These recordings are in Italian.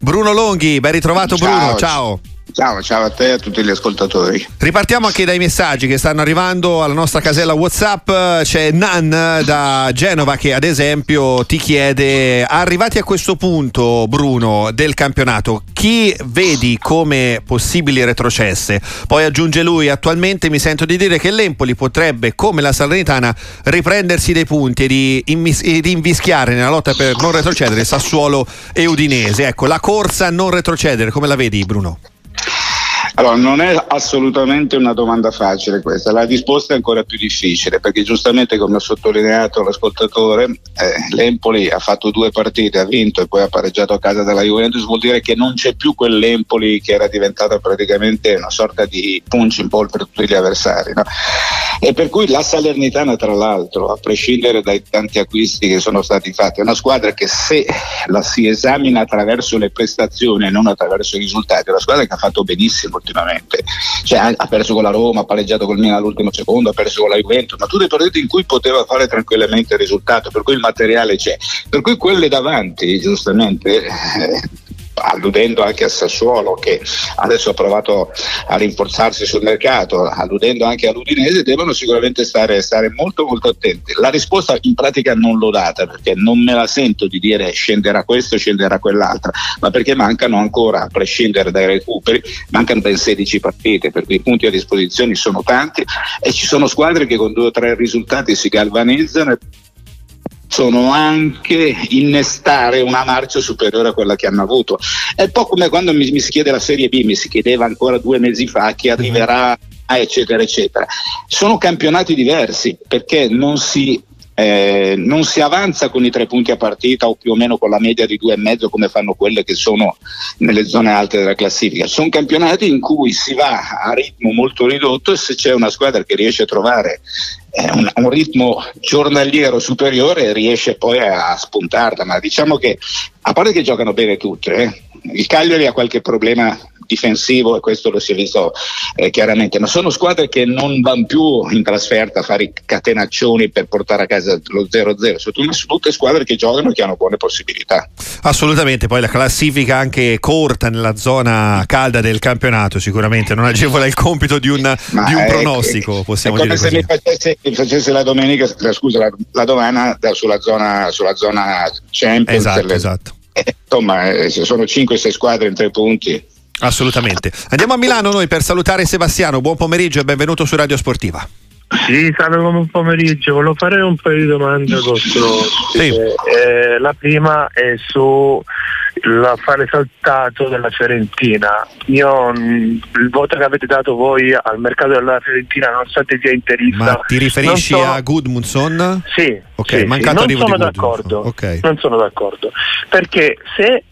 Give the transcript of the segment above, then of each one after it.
Bruno Longhi, ben ritrovato ciao, Bruno, ciao. Ciao, ciao a te e a tutti gli ascoltatori. Ripartiamo anche dai messaggi che stanno arrivando alla nostra casella WhatsApp. C'è Nan da Genova che ad esempio ti chiede, arrivati a questo punto Bruno del campionato, chi vedi come possibili retrocesse? Poi aggiunge lui, attualmente mi sento di dire che l'Empoli potrebbe, come la Salernitana, riprendersi dei punti e di, invis- di invischiare nella lotta per non retrocedere Sassuolo e Udinese. Ecco, la corsa a non retrocedere, come la vedi Bruno? Allora, non è assolutamente una domanda facile questa, la risposta è ancora più difficile perché giustamente come ha sottolineato l'ascoltatore, eh, l'Empoli ha fatto due partite, ha vinto e poi ha pareggiato a casa della Juventus, vuol dire che non c'è più quell'Empoli che era diventata praticamente una sorta di punching ball per tutti gli avversari. No? E per cui la Salernitana, tra l'altro, a prescindere dai tanti acquisti che sono stati fatti, è una squadra che se la si esamina attraverso le prestazioni e non attraverso i risultati, è una squadra che ha fatto benissimo ultimamente. Cioè, ha perso con la Roma, ha pareggiato col Milan all'ultimo secondo, ha perso con la Juventus, ma tutti i partiti in cui poteva fare tranquillamente il risultato, per cui il materiale c'è. Per cui quelle davanti, giustamente, eh, alludendo anche a Sassuolo che adesso ha provato a rinforzarsi sul mercato, alludendo anche all'Udinese, devono sicuramente stare, stare, molto molto attenti. La risposta in pratica non l'ho data perché non me la sento di dire scenderà questo, scenderà quell'altra, ma perché mancano ancora, a prescindere dai recuperi, mancano ben 16 partite, per cui i punti a disposizione sono tanti e ci sono squadre che con due o tre risultati si galvanizzano possono anche innestare una marcia superiore a quella che hanno avuto. È un po' come quando mi, mi si chiede la Serie B, mi si chiedeva ancora due mesi fa chi arriverà eccetera eccetera. Sono campionati diversi perché non si eh, non si avanza con i tre punti a partita o più o meno con la media di due e mezzo come fanno quelle che sono nelle zone alte della classifica. Sono campionati in cui si va a ritmo molto ridotto e se c'è una squadra che riesce a trovare un, un, ritmo giornaliero superiore riesce poi a, a spuntarla, ma diciamo che a parte che giocano bene tutte, eh, il Cagliari ha qualche problema difensivo e questo lo si è visto eh, chiaramente, ma sono squadre che non vanno più in trasferta a fare i catenaccioni per portare a casa lo 0-0, sono tutte squadre che giocano e che hanno buone possibilità. Assolutamente, poi la classifica anche corta nella zona calda del campionato sicuramente non agevola il compito di un, di un è, pronostico, possiamo è come dire se mi facesse, mi facesse, la domenica, scusa, la, la domanda sulla zona, sulla zona Champions. Esatto, esatto. Eh, insomma, eh, sono 5-6 squadre in tre punti Assolutamente. Andiamo a Milano noi per salutare Sebastiano. Buon pomeriggio e benvenuto su Radio Sportiva. Sì, salve buon pomeriggio. Volevo fare un paio di domande al vostro sì. eh, La prima è su l'affare saltato della Fiorentina. Io mm, il voto che avete dato voi al mercato della Fiorentina, nonostante sia interista. Ma ti riferisci sono... a Gudmundsson? Sì. Ok, sì, mancato sì. Non sono d'accordo. Okay. Non sono d'accordo. Perché se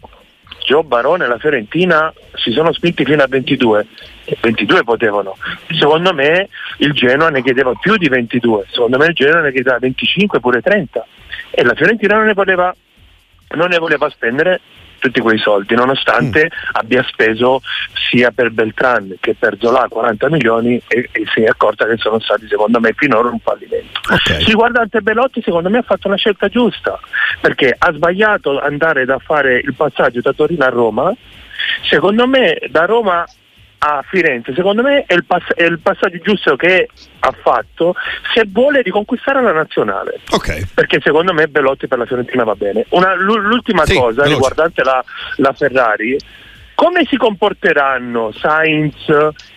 Gio Barone e la Fiorentina si sono spinti fino a 22 e 22 potevano. Secondo me il Genoa ne chiedeva più di 22 secondo me il Genoa ne chiedeva 25 pure 30 e la Fiorentina non ne voleva, non ne voleva spendere tutti quei soldi, nonostante mm. abbia speso sia per Beltran che per Zola 40 milioni e, e, si è accorta che sono stati secondo me finora un fallimento. Okay. Riguardante Belotti secondo me ha fatto una scelta giusta perché ha sbagliato andare da fare il passaggio da Torino a Roma, secondo me da Roma a Firenze, secondo me è il, pass- è il, passaggio giusto che ha fatto se vuole riconquistare la nazionale. Okay. Perché secondo me Belotti per la Fiorentina va bene. Una, l'ultima sì, cosa veloce. riguardante la, la Ferrari, come si comporteranno Sainz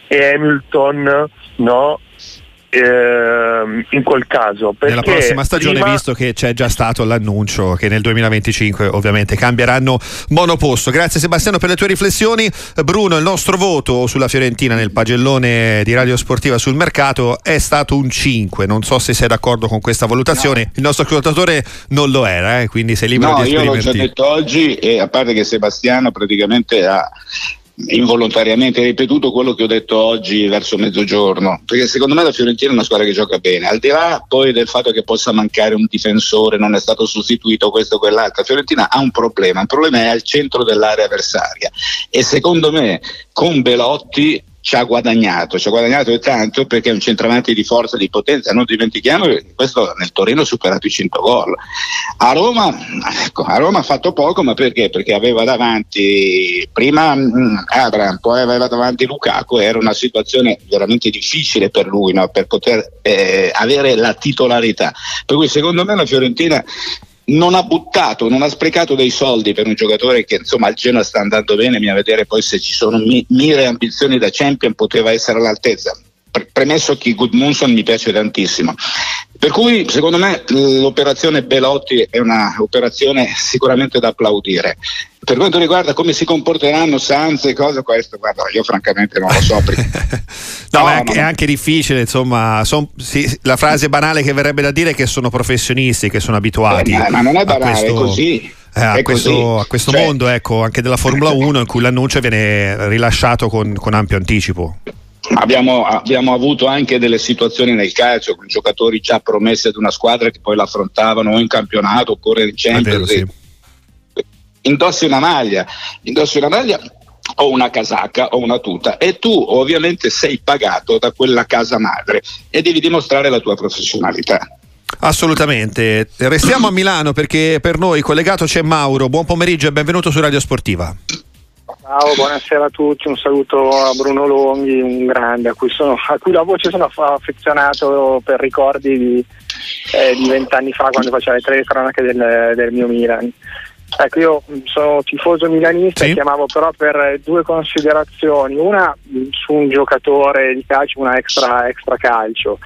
e Hamilton no, eh, in quel caso. Nella prossima stagione, prima... visto che c'è già stato l'annuncio che nel 2025 ovviamente cambieranno monoposto. Grazie Sebastiano per le tue riflessioni. Bruno, il nostro voto sulla Fiorentina nel pagellone di Radio Sportiva sul mercato è stato un 5. Non so se sei d'accordo con questa valutazione. No. Il nostro ascoltatore non lo era, eh, quindi sei libero no, di esprimerti. Io l'ho già detto oggi e a parte che Sebastiano praticamente ha involontariamente ripetuto quello che ho detto oggi verso mezzogiorno, perché secondo me la Fiorentina è una squadra che gioca bene, al di là poi del fatto che possa mancare un difensore, non è stato sostituito questo o quell'altro, la Fiorentina ha un problema, il problema è al centro dell'area avversaria e secondo me con Belotti ci ha guadagnato, ci ha guadagnato tanto perché è un centravanti di forza, di potenza, non dimentichiamo che questo nel Torino ha superato i 100 gol. A Roma, ecco, a Roma ha fatto poco, ma perché? Perché aveva davanti prima mm, Abraham, poi aveva davanti Lukaku, era una situazione veramente difficile per lui no? per poter eh, avere la titolarità. Per cui secondo me la Fiorentina non ha buttato, non ha sprecato dei soldi per un giocatore che insomma al Genoa sta andando bene, a vedere poi se ci sono mi- mire ambizioni da champion poteva essere all'altezza. Pre- premesso che Goodmunson mi piace tantissimo. Per cui secondo me l'operazione Belotti è un'operazione sicuramente da applaudire. Per quanto riguarda come si comporteranno Sanz e cose, questo guarda, io francamente non lo so. Perché... no, no, è, anche, è, anche, difficile, insomma, son, sì, la frase banale che verrebbe da dire è che sono professionisti, che sono abituati. Eh, ma non è banale, questo... è così. Eh, a, questo, a, questo, cioè, mondo ecco, anche della Formula 1 in cui l'annuncio viene rilasciato con, con ampio anticipo. Abbiamo, abbiamo, avuto anche delle situazioni nel calcio con giocatori già promessi ad una squadra che poi l'affrontavano o in campionato oppure in Champions. Vero, sì. Indossi una maglia, indossi una maglia o una casacca o una tuta e tu ovviamente sei pagato da quella casa madre e devi dimostrare la tua professionalità. Assolutamente. Restiamo a Milano perché per noi collegato c'è Mauro. Buon pomeriggio e benvenuto su Radio Sportiva. Ciao, buonasera a tutti, un saluto a Bruno Longhi, un grande a cui, sono, a cui la voce sono affezionato per ricordi di eh, vent'anni fa quando faceva le tre cronache del, del mio Milan. Ecco, io sono tifoso milanista sì. e chiamavo però per due considerazioni. Una su un giocatore di calcio, una extra, extra calcio.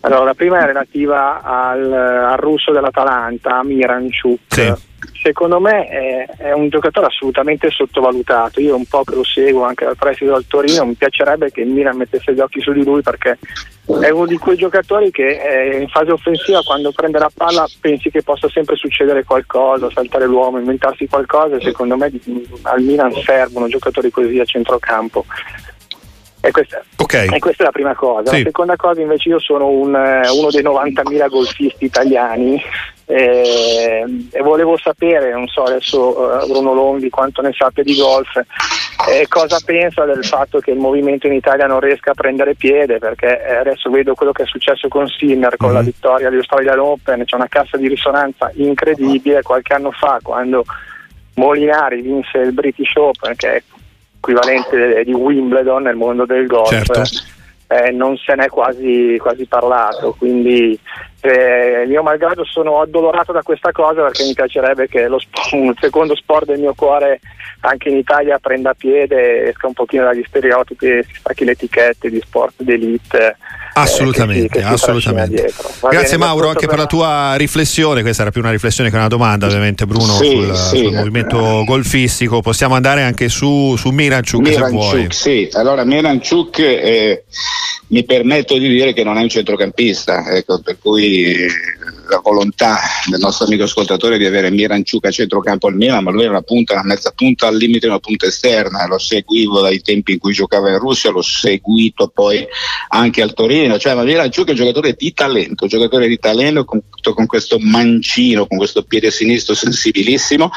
Allora, la prima è relativa al, al russo dell'Atalanta, Miranchuk. Sì secondo me è, è, un giocatore assolutamente sottovalutato. Io un po' che lo seguo anche dal prestito del Torino, mi piacerebbe che il Milan mettesse gli occhi su di lui perché è uno di quei giocatori che eh, in fase offensiva quando prende la palla pensi che possa sempre succedere qualcosa, saltare l'uomo, inventarsi qualcosa e secondo me al Milan servono giocatori così a centrocampo. E questa, okay. e questa, è la prima cosa. Sì. La seconda cosa invece io sono un, eh, uno dei 90.000 golfisti italiani eh, e volevo sapere, non so adesso uh, Bruno Longhi quanto ne sappia di golf, eh, cosa pensa del fatto che il movimento in Italia non riesca a prendere piede perché eh, adesso vedo quello che è successo con Sinner con mm. la vittoria dell'Australian Open, c'è una cassa di risonanza incredibile qualche anno fa quando Molinari vinse il British Open che è equivalente di Wimbledon nel mondo del golf. Certo. Eh, non se n'è quasi, quasi parlato, quindi eh, io malgrado sono addolorato da questa cosa perché mi piacerebbe che lo un secondo sport del mio cuore anche in Italia prenda piede, esca un pochino dagli stereotipi e si stacchi le etichette di sport d'elite. Assolutamente, eh, che si, che assolutamente. Grazie Mauro anche per la tua riflessione, questa era più una riflessione che una domanda ovviamente Bruno sì, sul, sì. sul, movimento golfistico, possiamo andare anche su, su Miranchuk, Miranchuk se vuoi. Sì, allora Miranchuk eh, mi permetto di dire che non è un centrocampista, ecco, per cui la volontà del nostro amico ascoltatore di avere Miranciuc a centrocampo al Milan, ma lui era una punta, una mezza punta al limite una punta esterna, lo seguivo dai tempi in cui giocava in Russia, l'ho seguito poi anche al Torino, cioè ma Miranciuc è un giocatore di talento, un giocatore di talento con, con questo mancino, con questo piede sinistro sensibilissimo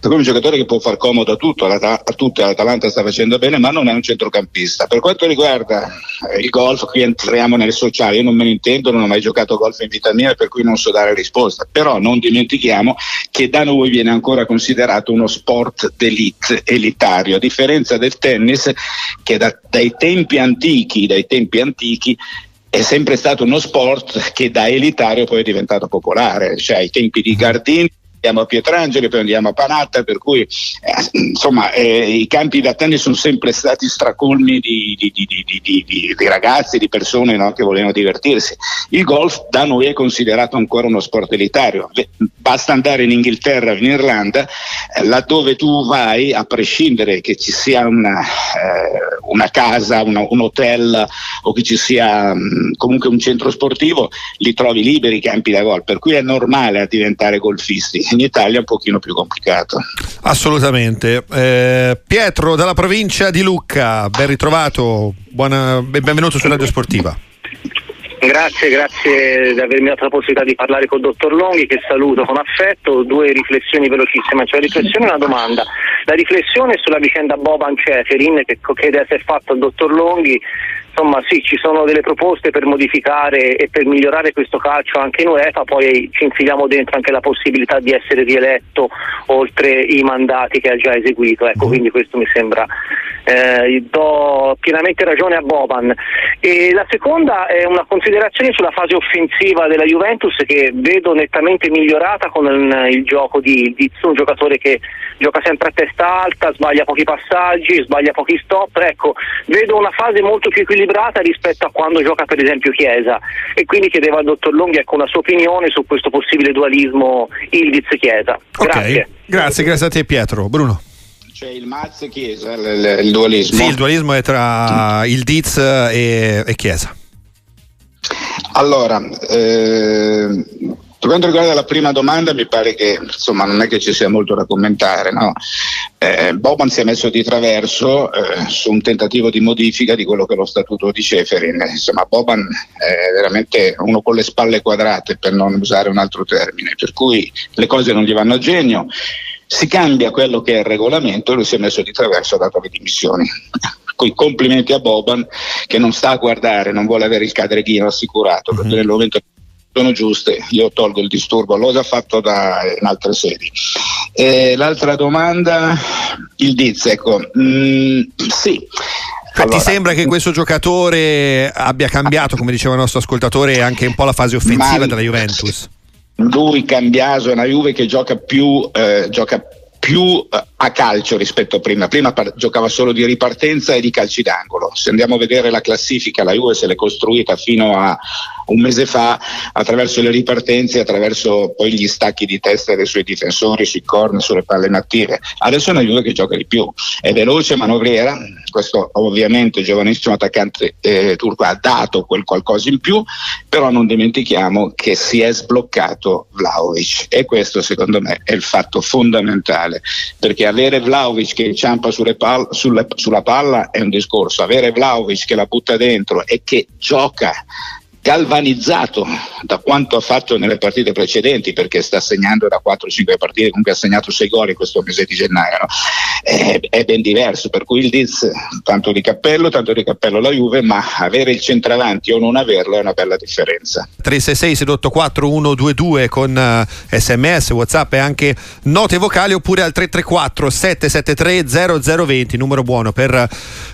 per cui è un giocatore che può far comodo a, tutto, a tutti, l'Atalanta sta facendo bene, ma non è un centrocampista. Per quanto riguarda eh, il golf, qui entriamo nel sociale, io non me ne intendo, non ho mai giocato golf in vita mia, per cui non so dare risposta, però non dimentichiamo che da noi viene ancora considerato uno sport d'elite, elitario, a differenza del tennis che da, dai tempi antichi, dai tempi antichi è sempre stato uno sport che da elitario poi è diventato popolare, cioè ai tempi di Gardini andiamo a Pietrangeli, poi andiamo a Panatta, per cui eh, insomma eh, i campi da tennis sono sempre stati stracolmi di, di, di, di ragazzi, di persone no, che volevano divertirsi. Il golf da noi è considerato ancora uno sport elitario, basta andare in Inghilterra, in Irlanda, eh, laddove tu vai, a prescindere che ci sia una, eh, una casa, una, un hotel o che ci sia mh, mm, comunque un centro sportivo, li trovi liberi i campi da golf, per cui è normale diventare golfisti in Italia è un pochino più complicato. Assolutamente. Eh, Pietro dalla provincia di Lucca, ben ritrovato, buona, benvenuto su Radio Sportiva. Grazie, grazie di avermi dato la possibilità di parlare con il dottor Longhi che saluto con affetto. Due riflessioni velocissime, cioè una riflessione e una domanda. La riflessione sulla vicenda Boban Ceferin che, che deve essere fatto al dottor Longhi insomma sì, ci sono delle proposte per modificare e per migliorare questo calcio anche in UEFA, poi ci infiliamo dentro anche la possibilità di essere rieletto oltre i mandati che ha già eseguito, ecco, mm. quindi questo mi sembra eh, do pienamente ragione a Boban. E la seconda è una considerazione sulla fase offensiva della Juventus che vedo nettamente migliorata con il, gioco di Dizzo, un giocatore che gioca sempre a testa alta, sbaglia pochi passaggi, sbaglia pochi stop, ecco, vedo una fase molto più equilibrata equilibrata rispetto a quando gioca per esempio Chiesa e quindi chiedevo al dottor Longhi ecco, una sua opinione su questo possibile dualismo Ildiz-Chiesa. Grazie. Okay. Grazie, grazie a te Pietro. Bruno. C'è il Maz Chiesa, il, il, dualismo. Sì, il dualismo è tra il Diz e, e Chiesa. Allora, eh, per quanto riguarda la prima domanda, mi pare che insomma, non è che ci sia molto da commentare. No? Eh, Boban si è messo di traverso eh, su un tentativo di modifica di quello che è lo statuto di Ceferin. Insomma, Boban è veramente uno con le spalle quadrate, per non usare un altro termine, per cui le cose non gli vanno a genio. Si cambia quello che è il regolamento e lui si è messo di traverso e ha dato le dimissioni con i complimenti a Boban che non sta a guardare, non vuole avere il cadreghino assicurato, perché uh-huh. nel momento sono giuste, io tolgo il disturbo, già fatto da, in altre sedi. Eh, l'altra domanda, il Diz, ecco, mm, sì. Allora, ti sembra che questo giocatore abbia cambiato, come diceva il nostro ascoltatore, anche un po' la fase offensiva della Juventus? Lui, Cambiaso, è una Juve che gioca più, eh, gioca più eh, a calcio rispetto a prima. Prima par- giocava solo di ripartenza e di calci d'angolo. Se andiamo a vedere la classifica, la Juve se l'è costruita fino a un mese fa attraverso le ripartenze, attraverso poi gli stacchi di testa dei suoi difensori, sui corner, sulle palle inattive. Adesso è una Juve che gioca di più, è veloce, manovriera. Questo ovviamente il giovanissimo attaccante eh, turco ha dato quel qualcosa in più, però non dimentichiamo che si è sbloccato Vlaovic e questo secondo me è il fatto fondamentale perché avere Vlaovic che inciampa pal- sulle, sulla palla è un discorso, avere Vlaovic che la butta dentro e che gioca galvanizzato da quanto ha fatto nelle partite precedenti perché sta segnando da 4-5 partite comunque ha segnato 6 gol in questo mese di gennaio no? è, è, ben diverso per cui il Diz tanto di cappello tanto di cappello la Juve ma avere il centravanti o non averlo è una bella differenza 366 784 122 con uh, sms whatsapp e anche note vocali oppure al 334 773 0020 numero buono per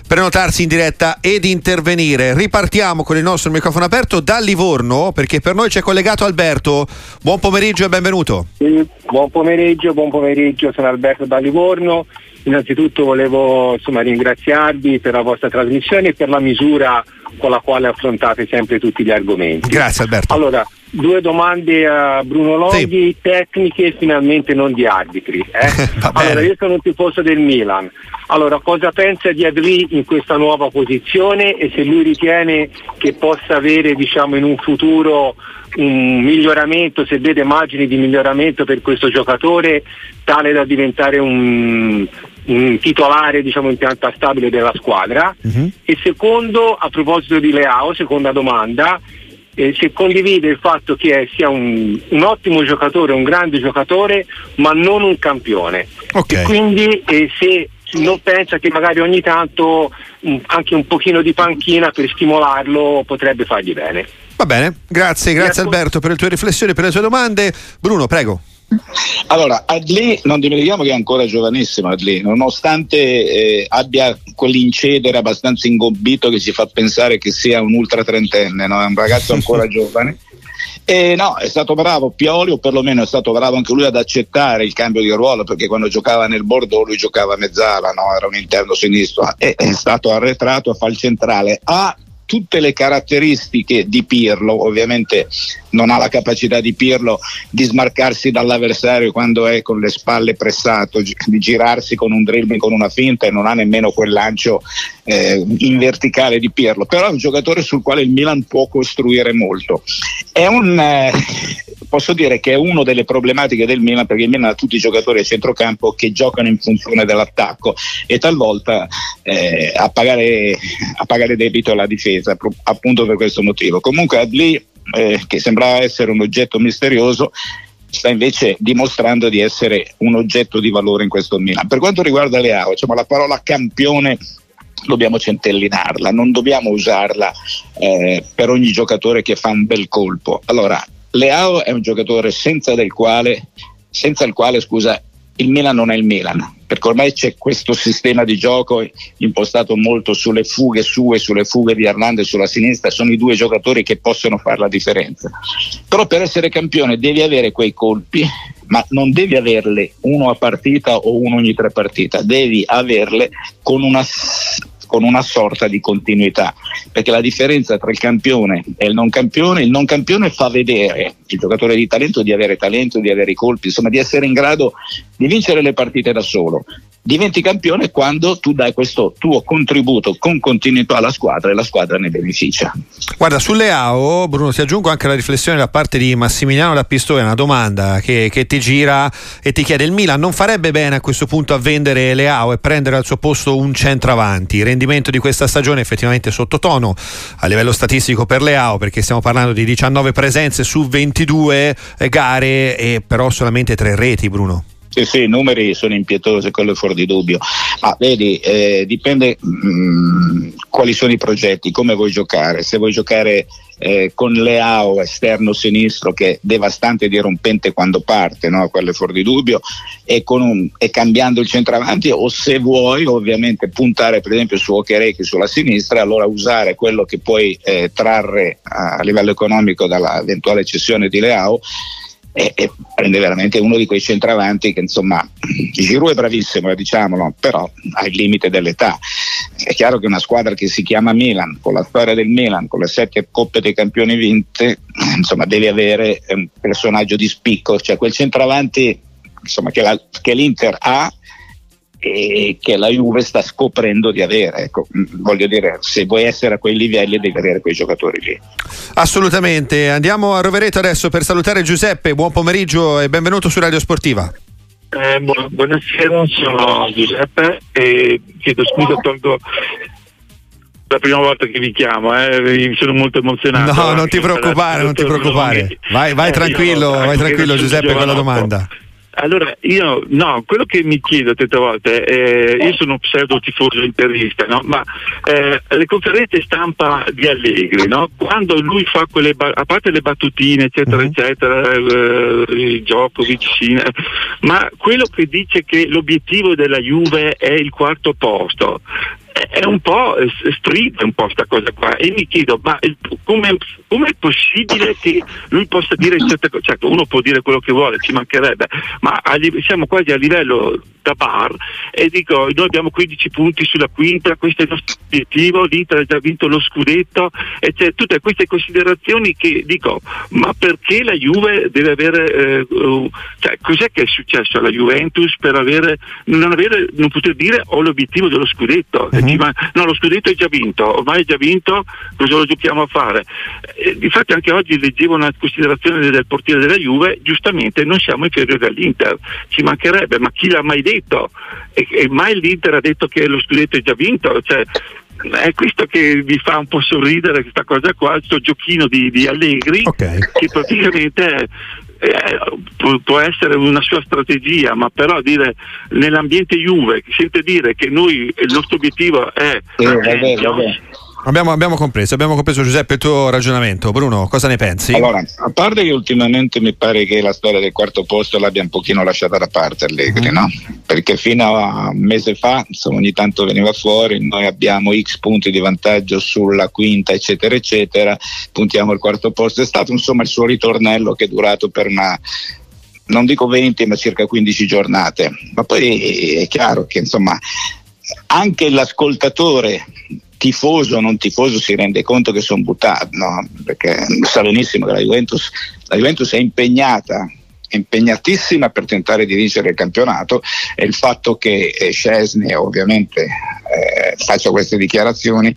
prenotarsi in diretta ed intervenire ripartiamo con il nostro microfono aperto da Livorno perché per noi c'è collegato Alberto. Buon pomeriggio e benvenuto. Sì, buon pomeriggio, buon pomeriggio, sono Alberto da Livorno. Innanzitutto volevo insomma, ringraziarvi per la vostra trasmissione e per la misura con la quale affrontate sempre tutti gli argomenti. Grazie Alberto. Allora, due domande a Bruno Longhi, sì. tecniche e finalmente non di arbitri. Eh? allora, io sono un tifoso del Milan. Allora, cosa pensa di Adli in questa nuova posizione e se lui ritiene che possa avere diciamo, in un futuro un miglioramento, se vede margini di miglioramento per questo giocatore tale da diventare un, un titolare diciamo, in pianta stabile della squadra. Uh-huh. E secondo, a proposito di Leao, seconda domanda, eh, se condivide il fatto che sia un, un, ottimo giocatore, un grande giocatore, ma non un campione. Okay. E quindi eh, se non pensa che magari ogni tanto um, anche un pochino di panchina per stimolarlo potrebbe fargli bene. Va bene, grazie, grazie Alberto per le tue riflessioni, per le tue domande. Bruno, prego. Allora, Adli, non dimentichiamo che è ancora giovanissimo Adli, nonostante eh, abbia quell'incedere abbastanza ingobbito che ci fa pensare che sia un ultra trentenne, no? è un ragazzo ancora giovane. E no, è stato bravo Pioli, o perlomeno è stato bravo anche lui ad accettare il cambio di ruolo, perché quando giocava nel Bordeaux lui giocava a mezzala, no? era un interno sinistro, e è stato arretrato a fare il centrale. Ha tutte le caratteristiche di Pirlo, ovviamente non ha la capacità di Pirlo di smarcarsi dall'avversario quando è con le spalle pressato, di girarsi con un dribbling, con una finta e non ha nemmeno quel lancio eh, in verticale di Pirlo, però è un giocatore sul quale il Milan può costruire molto. È un, eh, posso dire che è una delle problematiche del Milan perché il Milan ha tutti i giocatori a centrocampo che giocano in funzione dell'attacco e talvolta eh, a, pagare, a pagare debito alla difesa appunto per questo motivo. Comunque Adli eh, che sembrava essere un oggetto misterioso sta invece dimostrando di essere un oggetto di valore in questo Milan. Per quanto riguarda Leao, diciamo, la parola campione dobbiamo centellinarla, non dobbiamo usarla eh, per ogni giocatore che fa un bel colpo. Allora, Leao è un giocatore senza, quale, senza il quale scusa, il Milan non è il Milan, perché ormai c'è questo sistema di gioco impostato molto sulle fughe sue, sulle fughe di Hernandez sulla sinistra, sono i due giocatori che possono fare la differenza. Però per essere campione devi avere quei colpi, ma non devi averle uno a partita o uno ogni tre partite, devi averle con una con una sorta di continuità, perché la differenza tra il campione e il non campione, il non campione fa vedere il giocatore di talento di avere talento, di avere i colpi, insomma di essere in grado di vincere le partite da solo diventi campione quando tu dai questo tuo contributo con continuità alla squadra e la squadra ne beneficia. Guarda, sulle AO, Bruno, ti aggiungo anche la riflessione da parte di Massimiliano da Pistoia, una domanda che, che, ti gira e ti chiede: il Milan non farebbe bene a questo punto a vendere le AO e prendere al suo posto un centravanti? Rendimento di questa stagione effettivamente sottotono a livello statistico per le AO perché stiamo parlando di 19 presenze su 22 gare e però solamente 3 reti, Bruno. Sì, sì, i numeri sono impietosi, quello è fuori di dubbio. Ma vedi, eh, dipende mh, mm, quali sono i progetti, come vuoi giocare. Se vuoi giocare eh, con Leao esterno sinistro che è devastante e dirompente quando parte, no? quello è fuori di dubbio, e, un, e, cambiando il centravanti, o se vuoi ovviamente puntare per esempio su Okereke sulla sinistra, allora usare quello che puoi eh, trarre a livello economico dall'eventuale cessione di Leao e, e, prende veramente uno di quei centravanti che insomma Giroud è bravissimo eh, diciamolo però ha il limite dell'età. È chiaro che una squadra che si chiama Milan con la storia del Milan con le sette coppe dei campioni vinte insomma deve avere un personaggio di spicco cioè quel centravanti insomma, che, la, che l'Inter ha e che la Juve sta scoprendo di avere. Ecco, mm, voglio dire, se vuoi essere a quei livelli devi avere quei giocatori lì. Assolutamente. Andiamo a Rovereto adesso per salutare Giuseppe. Buon pomeriggio e benvenuto su Radio Sportiva. Eh, bu- buonasera, sono Giuseppe e chiedo scusa, tolgo la prima volta che vi chiamo, eh, sono molto emozionato. No, non ti preoccupare, non ti preoccupare. Vai, vai eh, tranquillo, vai tranquillo Giuseppe con la domanda. Allora, io no, quello che mi chiedo tante volte, eh, io sono un pseudo tifoso interista, no? ma eh, le conferenze stampa di Allegri, no? quando lui fa quelle, a parte le battutine, eccetera, uh-huh. eccetera, eh, il gioco vicino, ma quello che dice che l'obiettivo della Juve è il quarto posto, è un po' strida un po' questa cosa qua e mi chiedo ma come è possibile che lui possa dire certe cose certo uno può dire quello che vuole ci mancherebbe ma siamo quasi a livello da bar e dico noi abbiamo 15 punti sulla quinta questo è il nostro obiettivo l'Inter ha già vinto lo scudetto e c'è tutte queste considerazioni che dico ma perché la Juve deve avere eh, cioè, cos'è che è successo alla Juventus per avere non, avere, non poter dire ho l'obiettivo dello scudetto uh-huh ma no, lo scudetto è già vinto, ormai è già vinto, cosa lo giochiamo a fare? Eh, difatti anche oggi leggevo una considerazione del portiere della Juve, giustamente non siamo inferiori all'Inter, ci mancherebbe, ma chi l'ha mai detto? E, e mai l'Inter ha detto che lo scudetto è già vinto? Cioè, è questo che mi fa un po' sorridere questa cosa qua, questo giochino di, di Allegri okay. che praticamente eh, può, essere una sua strategia, ma però dire nell'ambiente Juve, sente dire che noi il nostro obiettivo è... Eh, vabbè, vabbè. Abbiamo, abbiamo, compreso, abbiamo compreso Giuseppe il tuo ragionamento. Bruno, cosa ne pensi? Allora, a parte che ultimamente mi pare che la storia del quarto posto l'abbia un pochino lasciata da parte Allegri, mm. no? Perché fino a un mese fa, insomma, ogni tanto veniva fuori, noi abbiamo X punti di vantaggio sulla quinta, eccetera, eccetera, puntiamo al quarto posto. È stato insomma il suo ritornello che è durato per una non dico 20 ma circa 15 giornate ma poi è chiaro che insomma anche l'ascoltatore tifoso o non tifoso si rende conto che sono buttato, no? perché sa benissimo che la Juventus, la Juventus è impegnata impegnatissima per tentare di vincere il campionato e il fatto che eh, Scesni ovviamente eh, faccia queste dichiarazioni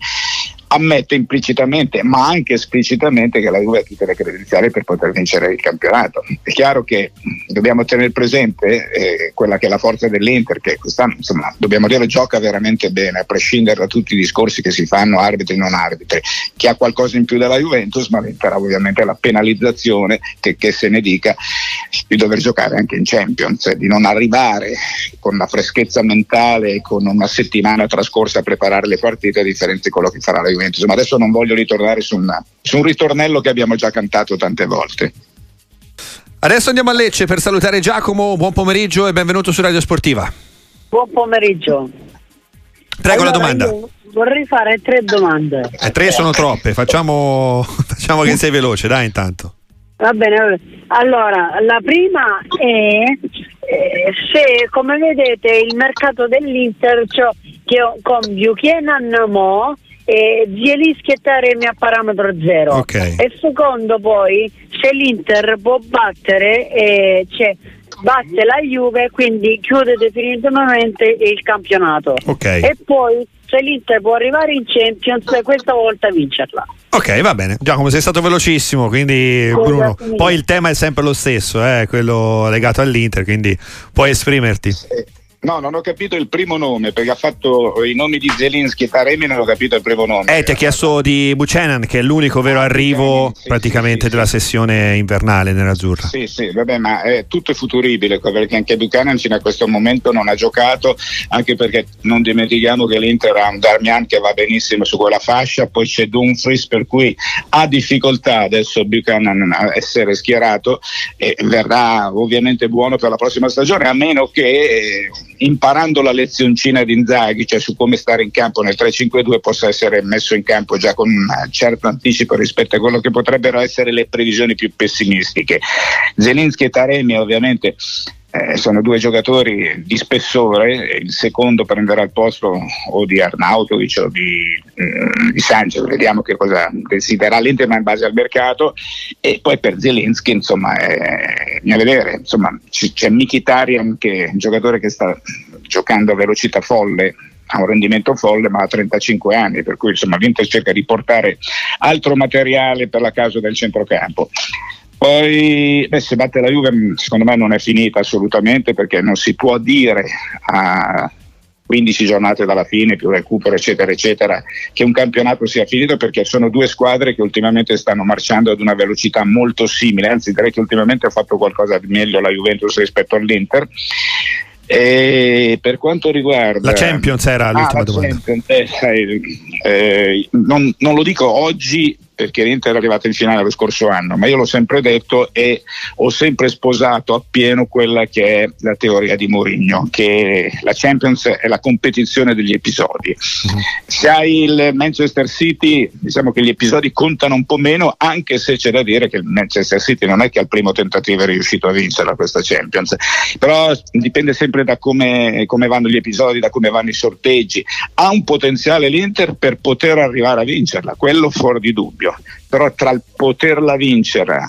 ammette implicitamente ma anche esplicitamente che la Juve ha tutte le credenziali per poter vincere il campionato. È chiaro che dobbiamo tenere presente eh, quella che è la forza dell'Inter che quest'anno insomma, dobbiamo dire gioca veramente bene a prescindere da tutti i discorsi che si fanno arbitri e non arbitri, che ha qualcosa in più della Juventus ma l'Inter ha ovviamente la penalizzazione che, che se ne dica di dover giocare anche in Champions, di non arrivare con la freschezza mentale, con una settimana trascorsa a preparare le partite a differenza di quello che farà la Juventus. Ma adesso non voglio ritornare su, una, su un ritornello che abbiamo già cantato tante volte. Adesso andiamo a Lecce per salutare Giacomo, buon pomeriggio e benvenuto su Radio Sportiva. Buon pomeriggio. Prego allora, la domanda. Vorrei fare tre domande. Eh, tre sono troppe, facciamo, facciamo che sei veloce, dai intanto. Va bene, va bene. Allora, la prima è eh, se come vedete il mercato dell'Inter cioè, che con Buchanan Mo e Zielinski e Taremi a parametro zero. Okay. E secondo poi se l'Inter può battere eh, cioè, batte la Juve quindi chiude definitivamente il campionato. Okay. E poi se l'Inter può arrivare in Champions questa volta vincerla. Ok, va bene. Giacomo, sei stato velocissimo, quindi Bruno. Poi il tema è sempre lo stesso, eh, quello legato all'Inter, quindi puoi esprimerti. Sì. No, non ho capito il primo nome perché ha fatto i nomi di Zelinski e Taremi, non ho capito il primo nome. Eh, ti ha chiesto di Buchanan, che è l'unico vero arrivo sì, praticamente sì, della sì. sessione invernale nell'azzurra. Sì, sì, vabbè, ma è, tutto è futuribile perché anche Buchanan fino a questo momento non ha giocato, anche perché non dimentichiamo che l'Inter ha un Darmian che va benissimo su quella fascia, poi c'è Dumfries per cui ha difficoltà adesso Buchanan a essere schierato e verrà ovviamente buono per la prossima stagione, a meno che. Imparando la lezioncina di Inzaghi, cioè su come stare in campo nel 3-5-2, possa essere messo in campo già con un certo anticipo rispetto a quello che potrebbero essere le previsioni più pessimistiche. Zelinski e Taremi ovviamente eh, sono due giocatori di spessore, il secondo prenderà il posto o di Arnautovic o di, mm, di Sanchez, vediamo che cosa deciderà l'Inter in base al mercato. E poi per Zelensky insomma eh, a vedere, insomma c- c'è Mkhitaryan che è un giocatore che sta giocando a velocità folle ha un rendimento folle ma ha 35 anni per cui insomma l'Inter cerca di portare altro materiale per la causa del centrocampo poi beh, se batte la Juve secondo me non è finita assolutamente perché non si può dire a 15 giornate dalla fine, più recupero eccetera eccetera, che un campionato sia finito perché sono due squadre che ultimamente stanno marciando ad una velocità molto simile, anzi direi che ultimamente ha fatto qualcosa di meglio la Juventus rispetto all'Inter. E per quanto riguarda la Champions era l'ultima ah, domanda. Champions, eh, eh, non, non, lo dico oggi perché l'Inter è arrivata in finale lo scorso anno, ma io l'ho sempre detto e ho sempre sposato appieno quella che è la teoria di Mourinho, che la Champions è la competizione degli episodi. Mm-hmm. Se hai il Manchester City, diciamo che gli episodi contano un po' meno, anche se c'è da dire che il Manchester City non è che al primo tentativo è riuscito a vincere questa Champions, però dipende sempre da come, come vanno gli episodi, da come vanno i sorteggi. Ha un potenziale l'Inter per poter arrivare a vincerla, quello fuori di dubbio dubbio, però tra il poterla vincere,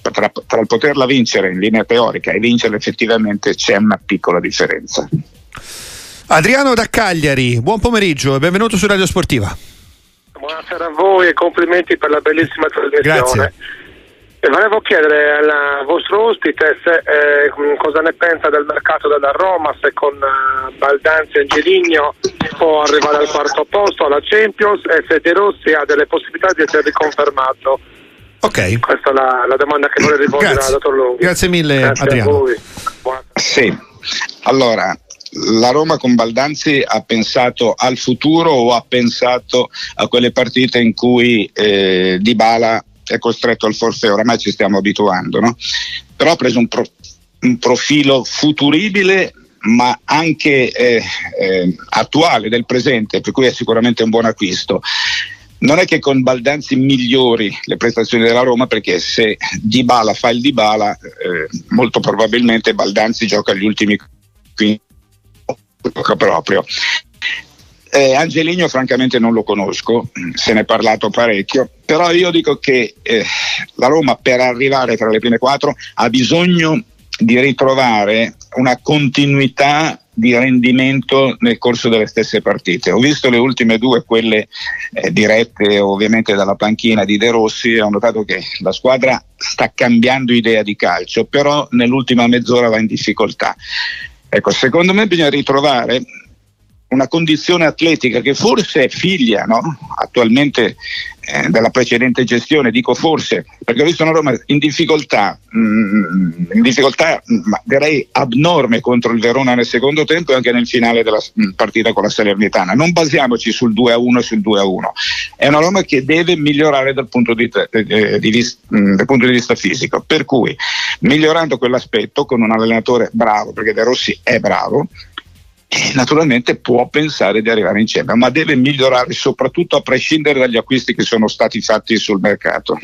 tra, tra il poterla vincere in linea teorica e vincerla effettivamente c'è una piccola differenza. Adriano da Cagliari, buon pomeriggio e benvenuto su Radio Sportiva. Buonasera a voi e complimenti per la bellissima trasmissione. Grazie. E volevo chiedere al vostro ospite se, eh, cosa ne pensa del mercato della Roma, se con eh, Baldanzi e Angeligno può arrivare al quarto posto alla Champions e se De Rossi ha delle possibilità di essere riconfermato. Ok. Questa è la, la domanda che vorrei rivolgere al dottor Longhi. Grazie mille Grazie Adriano. Sì, allora la Roma con Baldanzi ha pensato al futuro o ha pensato a quelle partite in cui eh, Dybala è costretto al forfè, oramai ci stiamo abituando, no? però ha preso un, pro, un profilo futuribile ma anche eh, eh, attuale del presente, per cui è sicuramente un buon acquisto. Non è che con Baldanzi migliori le prestazioni della Roma, perché se Dybala fa il Dybala, eh, molto probabilmente Baldanzi gioca gli ultimi 15 proprio. Eh, Angelino francamente non lo conosco, se ne è parlato parecchio, però io dico che eh, la Roma per arrivare tra le prime quattro ha bisogno di ritrovare una continuità di rendimento nel corso delle stesse partite. Ho visto le ultime due, quelle eh, dirette ovviamente dalla panchina di De Rossi, e ho notato che la squadra sta cambiando idea di calcio, però nell'ultima mezz'ora va in difficoltà. Ecco, secondo me bisogna ritrovare una condizione atletica che forse è figlia no? attualmente eh, della precedente gestione, dico forse, perché ho visto una Roma in difficoltà, mh, mm, in difficoltà ma direi abnorme contro il Verona nel secondo tempo e anche nel finale della mm, partita con la Salernitana. Non basiamoci sul 2-1 e sul 2-1, è una Roma che deve migliorare dal punto di, eh, di, vis- mm, dal punto di vista fisico, per cui migliorando quell'aspetto con un allenatore bravo, perché De Rossi è bravo, naturalmente può pensare di arrivare insieme, ma deve migliorare soprattutto a prescindere dagli acquisti che sono stati fatti sul mercato.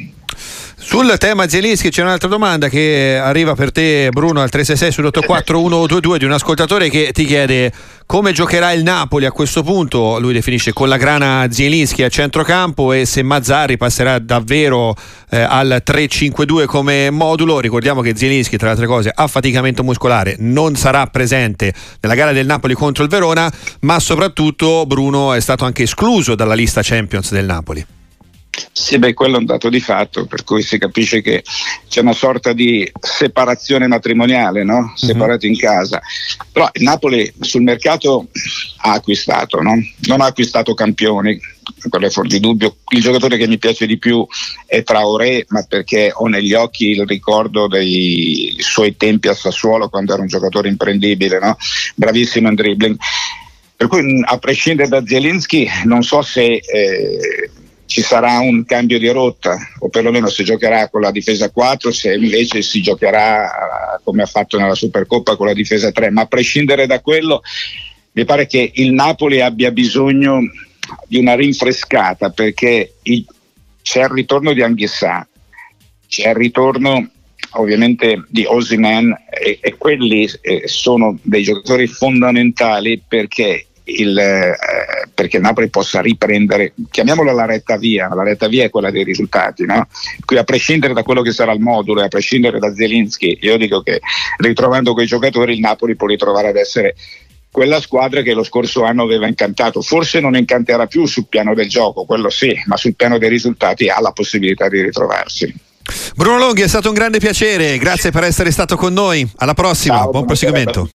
Sul tema Zelinski c'è un'altra domanda che arriva per te Bruno al 366 sull'84122 di un ascoltatore che ti chiede come giocherà il Napoli a questo punto, lui definisce con la grana Zielinski a centrocampo e se Mazzarri passerà davvero eh, al 3-5-2 come modulo, ricordiamo che Zielinski tra le altre cose ha faticamento muscolare, non sarà presente nella gara del Napoli contro il Verona, ma soprattutto Bruno è stato anche escluso dalla lista Champions del Napoli. Sì, beh, quello è un dato di fatto, per cui si capisce che c'è una sorta di separazione matrimoniale, no? Mhm. separati uh-huh. in casa. Però il Napoli sul mercato ha acquistato, no? non ha acquistato campioni, quello è fuori di dubbio. Il giocatore che mi piace di più è Traoré, ma perché ho negli occhi il ricordo dei suoi tempi a Sassuolo quando era un giocatore imprendibile, no? bravissimo in dribbling. Per cui a prescindere da Zielinski non so se... Eh, ci sarà un cambio di rotta o perlomeno si giocherà con la difesa 4 se invece si giocherà eh, come ha fatto nella Supercoppa con la difesa 3 ma a prescindere da quello mi pare che il Napoli abbia bisogno di una rinfrescata perché il, c'è il ritorno di Anghissà c'è il ritorno ovviamente di Osiman e, e quelli eh, sono dei giocatori fondamentali perché il, eh, perché Napoli possa riprendere, chiamiamola la retta via, la retta via è quella dei risultati, no? Qui a prescindere da quello che sarà il modulo e a prescindere da Zelinski, io dico che ritrovando quei giocatori il Napoli può ritrovare ad essere quella squadra che lo scorso anno aveva incantato. Forse non incanterà più sul piano del gioco, quello sì, ma sul piano dei risultati ha la possibilità di ritrovarsi. Bruno Longhi è stato un grande piacere, grazie per essere stato con noi. Alla prossima, Ciao, buon proseguimento.